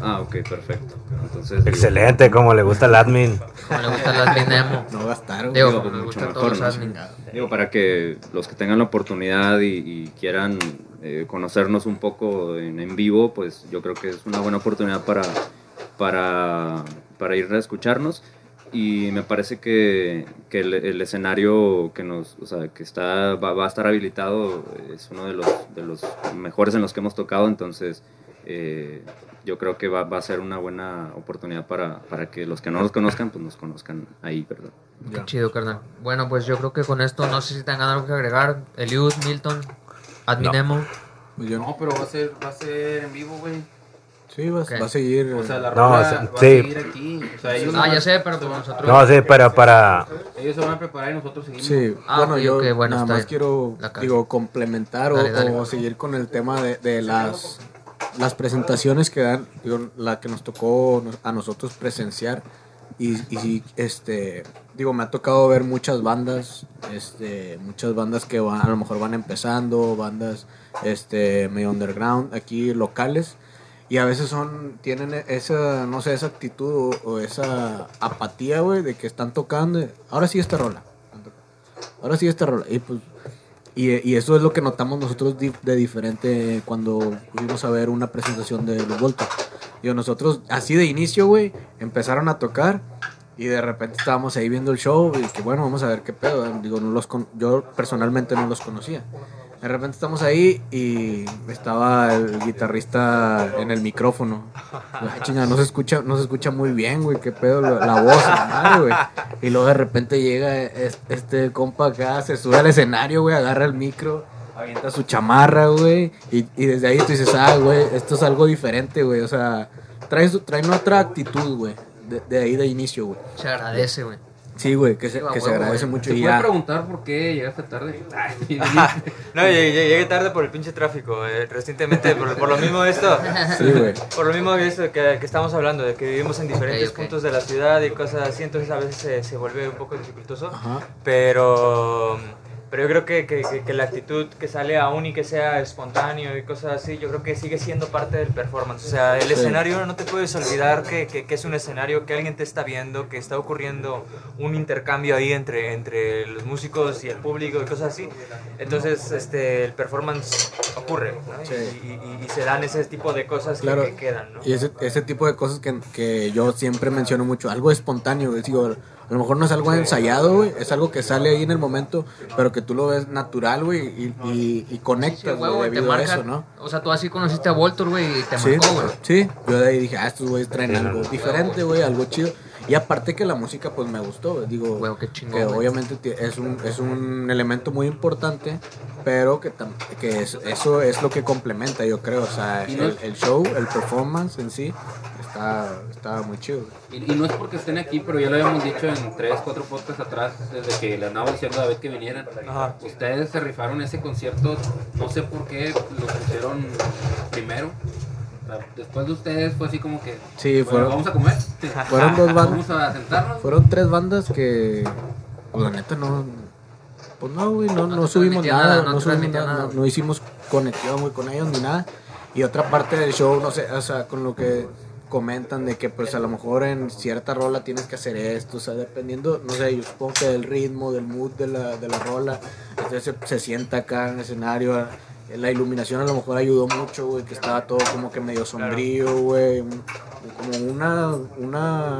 Ah, ok, perfecto. Entonces, digo, Excelente, como le gusta el admin. Como le gusta el admin emo. No gastaron. Digo, Digo, pues, me mejor, todos los ¿no? admin. Digo, para que los que tengan la oportunidad y, y quieran eh, conocernos un poco en, en vivo, pues yo creo que es una buena oportunidad para, para, para ir a escucharnos. Y me parece que, que el, el escenario que nos, o sea, que está, va, va a estar habilitado es uno de los, de los mejores en los que hemos tocado, entonces eh, yo creo que va, va a ser una buena oportunidad para, para que los que no nos conozcan, pues nos conozcan ahí, ¿verdad? Qué chido, carnal. Bueno, pues yo creo que con esto no sé si tengan algo que agregar. Eliud, Milton, admin No. No, pero va a ser, va a ser en vivo, güey. Sí, va, va a seguir. O sea, la No, rola o sea, va a sí. seguir aquí. O sea, ellos, Ah, van- ya sé, pero pues nosotros... No, sí, pero para... ellos se van a preparar y nosotros seguimos. Sí, Ah, bueno, yo bueno, nada está más bien. quiero, digo, complementar o, Dale, dale. o seguir con el tema de, de las, las presentaciones que dan, digo, la que nos tocó nos- a nosotros presenciar. Y, y sí, este, digo, me ha tocado ver muchas bandas, este, muchas bandas que van, a lo mejor van empezando, bandas, este, medio underground, aquí locales. Y a veces son, tienen esa, no sé, esa actitud o, esa apatía, güey, de que están tocando. Ahora sí esta rola. Ahora sí esta rola. Y pues, y, eso es lo que notamos nosotros di- de diferente cuando fuimos a ver una presentación de los Volta. Digo, nosotros, así de inicio, güey, empezaron a tocar y de repente estábamos ahí viendo el show y que bueno, vamos a ver qué pedo. Digo, no los con- yo personalmente no los conocía. De repente estamos ahí y estaba el guitarrista en el micrófono. Chinga, no se escucha, no se escucha muy bien, güey, qué pedo la, voz, madre, güey. Y luego de repente llega es- este compa acá, se sube al escenario, güey, agarra el micro, avienta su chamarra, güey, y, desde ahí tú dices, ah, güey, esto es algo diferente, güey, o sea, trae, su- trae otra actitud, güey, de, de ahí de inicio, güey. Se agradece, güey. Sí, güey, que se, que se agradece güey. mucho ¿Se y puede ya. preguntar por qué llegaste tarde? No, llegué, llegué tarde por el pinche tráfico. eh, recientemente, por, por lo mismo esto. Sí, güey. Por lo mismo esto que, que estamos hablando, de que vivimos en diferentes puntos de la ciudad y cosas así, entonces a veces se, se vuelve un poco dificultoso. Ajá. Pero, pero yo creo que, que, que- que la actitud que sale aún y que sea espontáneo y cosas así, yo creo que sigue siendo parte del performance. O sea, el Sí. escenario no te puedes olvidar que, que, es un escenario, que alguien te está viendo, que está ocurriendo un intercambio ahí entre, entre los músicos y el público y cosas así. Entonces, este, el performance ocurre ¿no? Y- Sí. y, y- y se dan ese tipo de cosas que- Claro. que, quedan. ¿no? Y ese, ese tipo de cosas que, que yo siempre menciono mucho, algo espontáneo, digo, a lo mejor no es algo ensayado, güey, es algo que sale ahí en el momento, pero que tú lo ves natural, güey, y, y, y Sí, conectas, güey, te debido a marca. eso, ¿no? O sea, tú así conociste a Voltor, güey, y te Sí, marcó, güey. sí, yo de ahí dije, ah, estos güeyes traen algo diferente, güey, algo chido. Y aparte que la música, pues me gustó, güey, digo, Huevo, qué que chingón, güey. obviamente es un, es un elemento muy importante, pero que, tam- que es- eso es lo que complementa, yo creo, o sea, el, el show, el performance en sí, está, está muy chido. güey. Y, y no es porque estén aquí, pero ya lo habíamos dicho en tres, cuatro podcasts atrás, desde que le andaba diciendo a David que vinieran. Ajá. Ustedes se rifaron ese concierto, no sé por qué lo pusieron primero. Después de ustedes fue así como que, Sí, bueno, fueron- vamos a comer. Fueron dos bandas. Vamos a sentarnos. Fueron tres bandas que, pues la neta no, pues no, güey, no, No no subimos nada, nada, no, subimos nada, nada. no, no hicimos conexión muy con ellos ni nada. Y otra parte del show, no sé, o sea, con lo que comentan de que pues a lo mejor en cierta rola tienes que hacer esto, o sea, dependiendo, no sé, yo supongo que del ritmo, del mood de la, de la rola, entonces se, se sienta acá en el escenario, la iluminación a lo mejor ayudó mucho, güey, que estaba todo como que medio sombrío, güey, como una, una,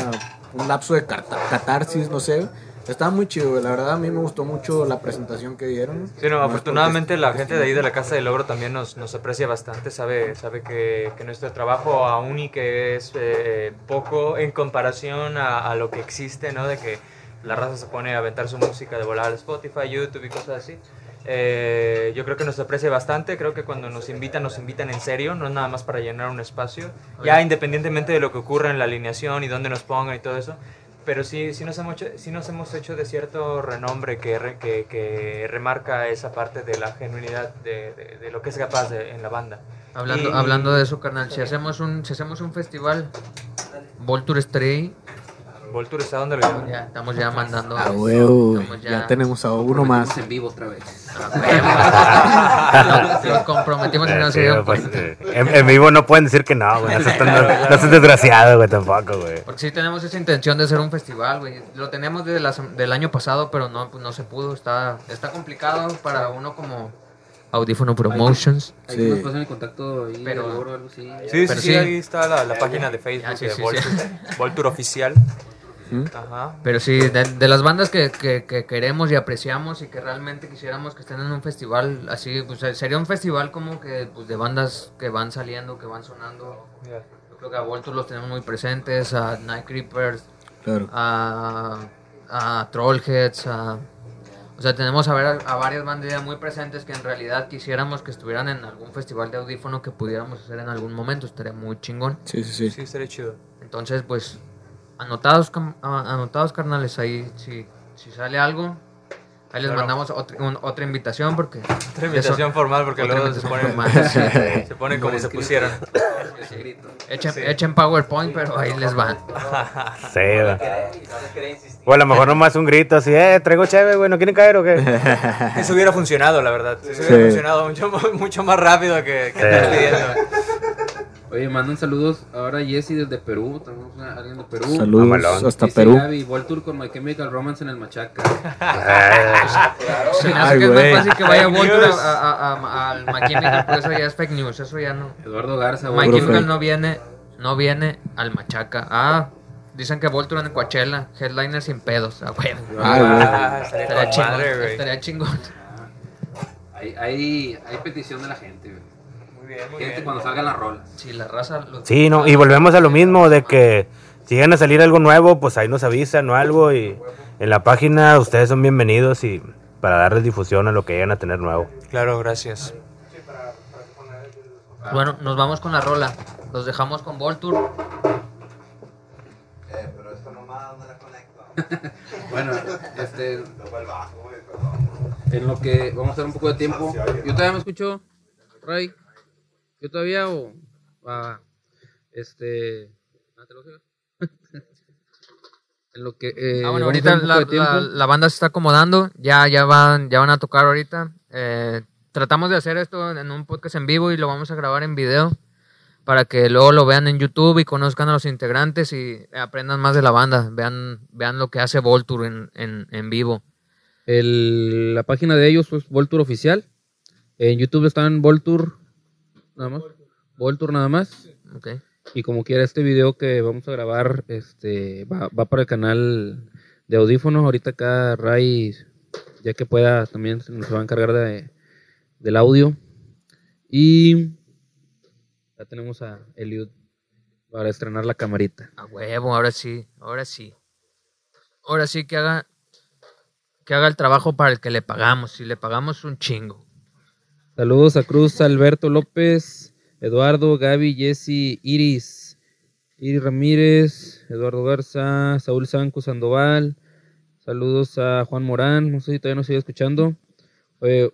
un lapso de catarsis, no sé, estaba muy chido, la verdad a mí me gustó mucho la presentación que dieron. Sí, no, No afortunadamente la gente de ahí de la Casa del Logro también nos, nos aprecia bastante, sabe, sabe que, que nuestro trabajo aún y que es eh, poco en comparación a, a lo que existe, ¿no? De que la raza se pone a aventar su música de volar al Spotify, YouTube y cosas así. Eh, yo creo que nos aprecia bastante, creo que cuando nos invitan, nos invitan en serio, no es nada más para llenar un espacio, ya independientemente de lo que ocurra en la alineación y dónde nos pongan y todo eso, pero sí, sí, nos, hemos hecho, sí nos hemos hecho de cierto renombre que, re- que, que remarca esa parte de la genuinidad de, de- de lo que es capaz de- en la banda. Hablando, Y- hablando de eso, carnal, si hacemos un, si hacemos un festival, Volture Stray, Volture está donde lo llaman. ya estamos ya mandando. A huevo, estamos Ya tenemos a uno más. en vivo otra vez. Nos- Nos comprometimos y no sí, se dieron pues, eh, en, en vivo no pueden decir que no, güey. No tan- no seas desgraciado, güey, tampoco, güey. Porque sí tenemos esa intención de hacer un festival, güey. Lo tenemos desde la del año pasado, pero no, no se pudo. Está, está complicado para uno como Audífono Promotions. Ahí Sí. nos pasan el contacto ahí, Pero- de oro algo así. Sí, sí, Pero sí, sí. ahí está la, la página de Facebook Ah, sí, de sí, sí. Volture, Volture Oficial. ¿Mm? Ajá. Pero sí, de, de las bandas que, que- que queremos y apreciamos y que realmente quisiéramos que estén en un festival así, pues eh, sería un festival como que pues, de bandas que van saliendo, que van sonando. Yo creo que a Voltus los tenemos muy presentes, a Night Creepers, Claro. a, a Trollheads, a... O sea, tenemos a, ver a, a varias bandas ya muy presentes que en realidad quisiéramos que estuvieran en algún festival de audífono que pudiéramos hacer en algún momento, estaría muy chingón. Sí, sí, sí. Sí, estaría chido. Entonces, pues, anotados, anotados carnales, ahí si, si sale algo, ahí les Claro. mandamos otra, un- otra invitación porque... Otra invitación formal porque luego se ponen, formal, sí. se ponen como se pusieron. Echen, echen PowerPoint, pero ahí les van. Sí, güey. O a lo mejor nomás un grito así, eh, traigo chévere, güey, ¿no quieren caer o qué? Eso hubiera funcionado, la verdad. Eso hubiera Sí. funcionado mucho, mucho más rápido que, que estar pidiendo. Oye, mandan saludos ahora Jesse desde Perú. Tenemos a alguien de Perú. Saludos hasta Dice Perú. Gaby, World Tour con My Chemical Romance en el Machaca. Se me hace Ay, que es más fácil que vaya Voltur a- a- a- al My Chemical, pero eso ya es fake news, eso ya no. Eduardo Garza, My Puro Chemical fake. no viene, no viene al Machaca. Ah, dicen que Voltur en Coachella, headliner sin pedos, a huevo. Ay, güey. Ah, estaría Estaría con chingón, madre, güey. estaría chingón. Hay, hay, hay petición de la gente, güey. Muy bien, muy Gente bien. cuando salgan las rolas. Si la raza... lo- Sí, no, y volvemos a lo mismo de que si llegan a salir algo nuevo, pues ahí nos avisan o algo y en la página ustedes son bienvenidos y para darles difusión a lo que llegan a tener nuevo. Claro, gracias. Bueno, nos vamos con la rola. Los dejamos con Voltur. Bueno, este. En lo que vamos a hacer un poco de tiempo. Yo todavía me escucho, Ray. Yo todavía o. ah, este. ah, en lo que. eh, Ah, bueno, ahorita la, banda se está acomodando, ya, ya, van, ya van a tocar ahorita. Eh, tratamos de hacer esto en un podcast en vivo y lo vamos a grabar en video para que luego lo vean en YouTube y conozcan a los integrantes y aprendan más de la banda, vean, vean lo que hace Voltur en, en, en vivo. El- la página de ellos es Voltur Oficial. En YouTube están Voltur nada más. Voltur nada más. Ok. Y como quiera, este video que vamos a grabar este va, va para el canal de audífonos. Ahorita acá Ray, ya que pueda, también se va a encargar de, del audio. Y ya tenemos a Eliud para estrenar la camarita. A huevo, ahora sí, ahora sí. Ahora sí que haga que haga el trabajo para el que le pagamos, si le pagamos un chingo. Saludos a Cruz, Alberto López, Eduardo, Gaby, Jesse, Iris, Iris Ramírez, Eduardo Garza, Saúl Sanco Sandoval. Saludos a Juan Morán, no sé si todavía nos sigue escuchando.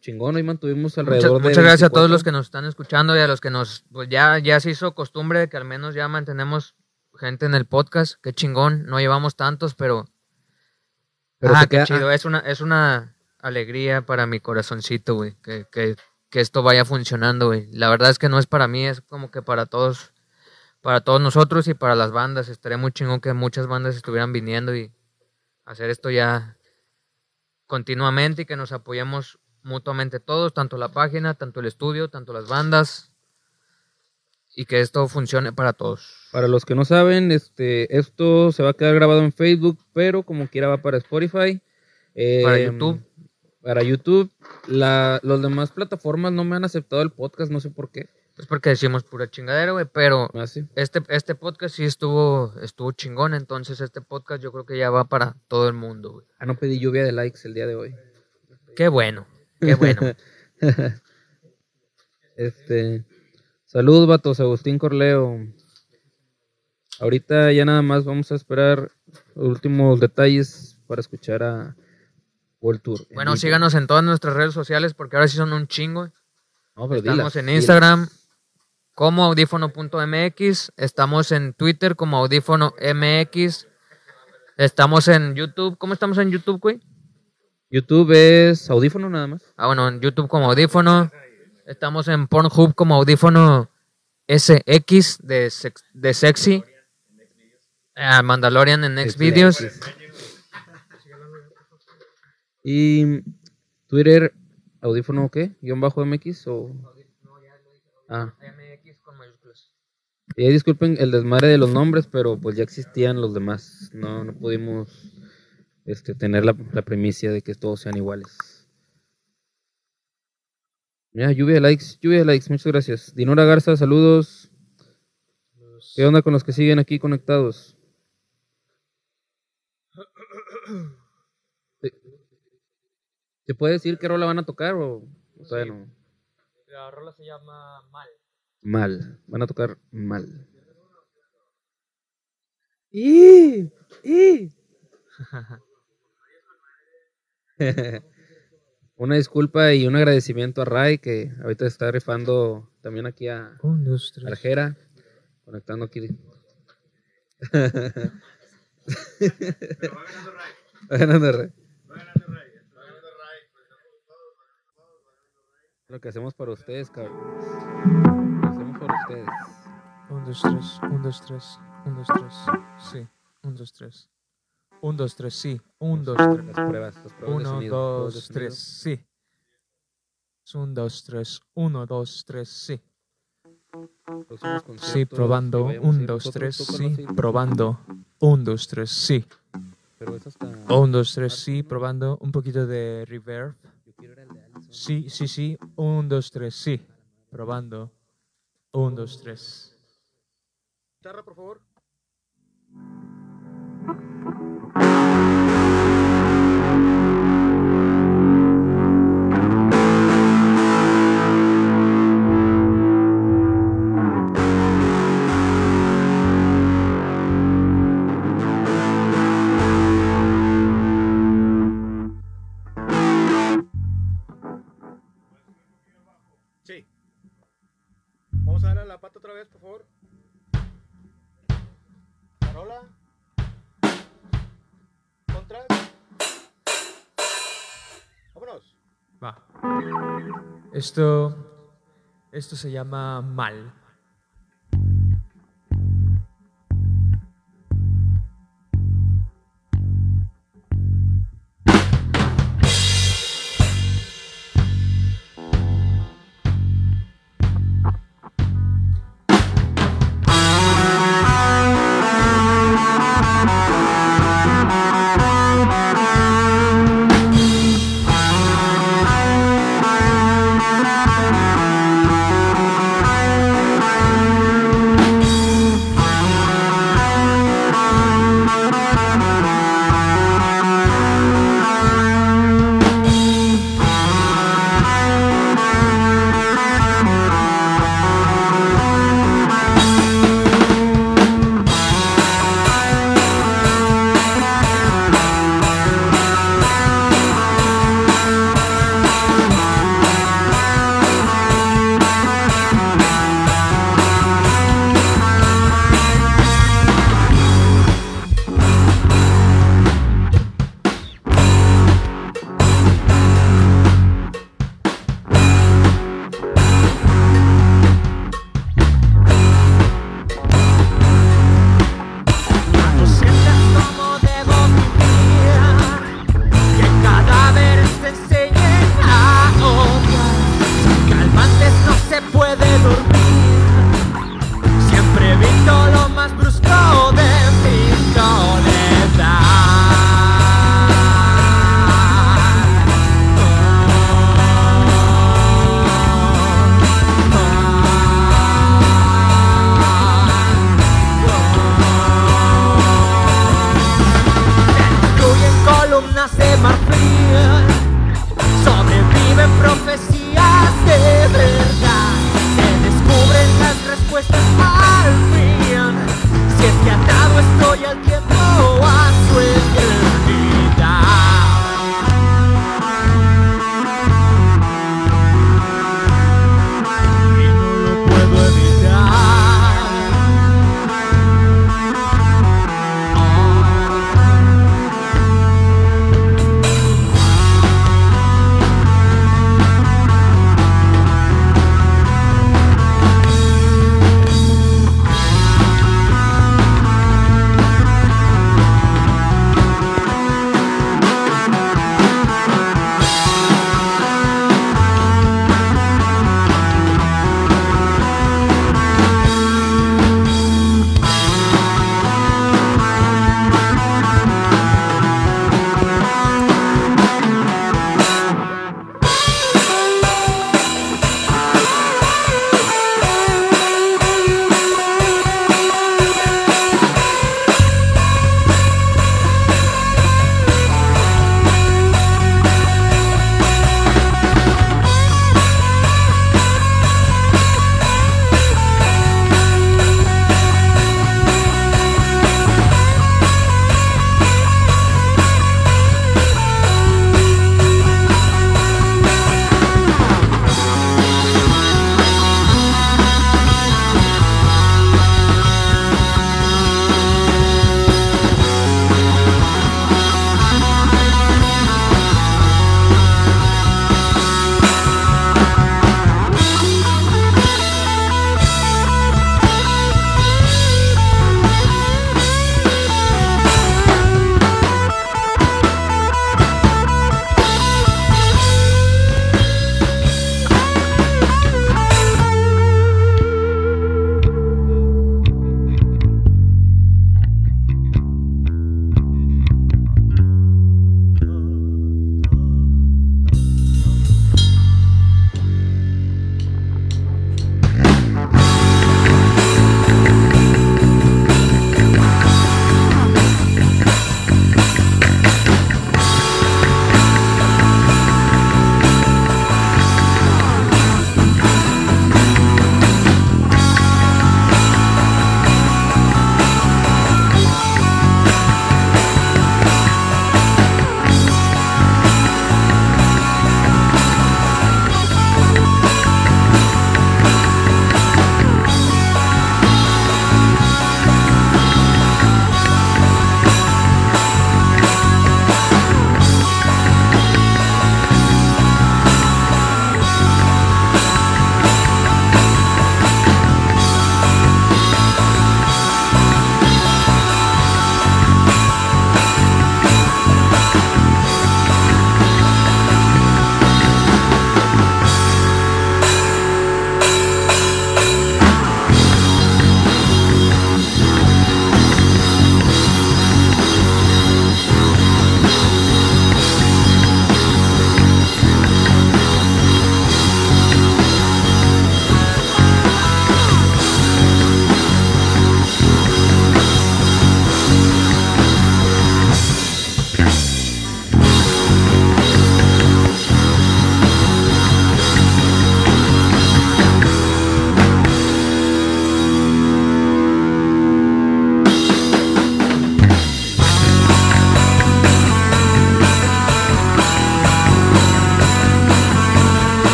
Chingón, hoy mantuvimos Muchas, alrededor de. muchas gracias a todos 24. los que nos están escuchando y a los que nos, pues ya, ya se hizo costumbre de que al menos ya mantenemos gente en el podcast. Qué chingón, no llevamos tantos, pero, Pero ah, qué queda- chido. Es una, es una alegría para mi corazoncito, güey, que, que, que esto vaya funcionando, güey. La verdad es que no es para mí, es como que para todos, para todos nosotros y para las bandas. Estaría muy chingón que muchas bandas estuvieran viniendo y hacer esto ya continuamente y que nos apoyemos mutuamente todos, tanto la página, tanto el estudio, tanto las bandas y que esto funcione para todos. Para los que no saben, este, esto se va a quedar grabado en Facebook, pero como quiera va para Spotify. Para Eh, YouTube. Para YouTube. La, las demás plataformas no me han aceptado el podcast, no sé por qué. Es porque decimos pura chingadera, güey, pero ¿Ah, sí? este, este podcast sí estuvo, estuvo chingón, entonces este podcast yo creo que ya va para todo el mundo, güey. Ah, no pedí lluvia de likes el día de hoy. Qué bueno, qué bueno. Este. Saludos, vatos. Agustín Corleo. Ahorita ya nada más vamos a esperar los últimos detalles para escuchar a World Tour. en bueno, síganos en todas nuestras redes sociales porque ahora sí son un chingo. No, pero Estamos en. Instagram como audífono.mx, estamos en Twitter como audífono MX, estamos en YouTube, ¿cómo estamos en YouTube, güey? YouTube es audífono nada más. Ah, bueno, en YouTube como audífono, estamos en Pornhub como audífono SX de, sex- de sexy, Ah, Mandalorian en Next Videos, Y Twitter, audífono qué? ¿Guión bajo MX o...? Ah, MX con mayúsculas. y ahí disculpen el desmadre de los nombres, pero pues ya existían los demás. No, no pudimos este, tener la, la primicia de que todos sean iguales. Mira, lluvia de likes, lluvia de likes, muchas gracias. Dinora Garza, saludos. ¿Qué onda con los que siguen aquí conectados? ¿Se- ¿Se puede decir qué rola van a tocar o o todavía no? La rola se llama Mal. Mal, van a tocar mal. ¡Y! ¡Y! Una disculpa y un agradecimiento a Ray que ahorita está rifando también aquí a Un, dos, tres. Arjera, conectando aquí. Va ganando Ray. Lo que hacemos para ustedes, cabrón. Lo que hacemos para ustedes. Un, dos, tres, un, dos, tres, un, dos, tres, sí, un, dos, tres. Un, dos, tres, sí, un, dos, tres. Las pruebas, las pruebas de Uno, sonido, dos, tres, sí. Un, dos, tres, uno, dos, tres, sí. Sí, probando. Un, dos, tres, sí, por probando. Un, dos, tres, sí. Un, dos, tres, sí, probando. Un poquito de reverb. Yo quiero ir al de Allison. Sí, sí, sí. Un, dos, tres, sí. Probando. Un, dos, tres. Guitarra, por favor. Esto. Esto se llama mal.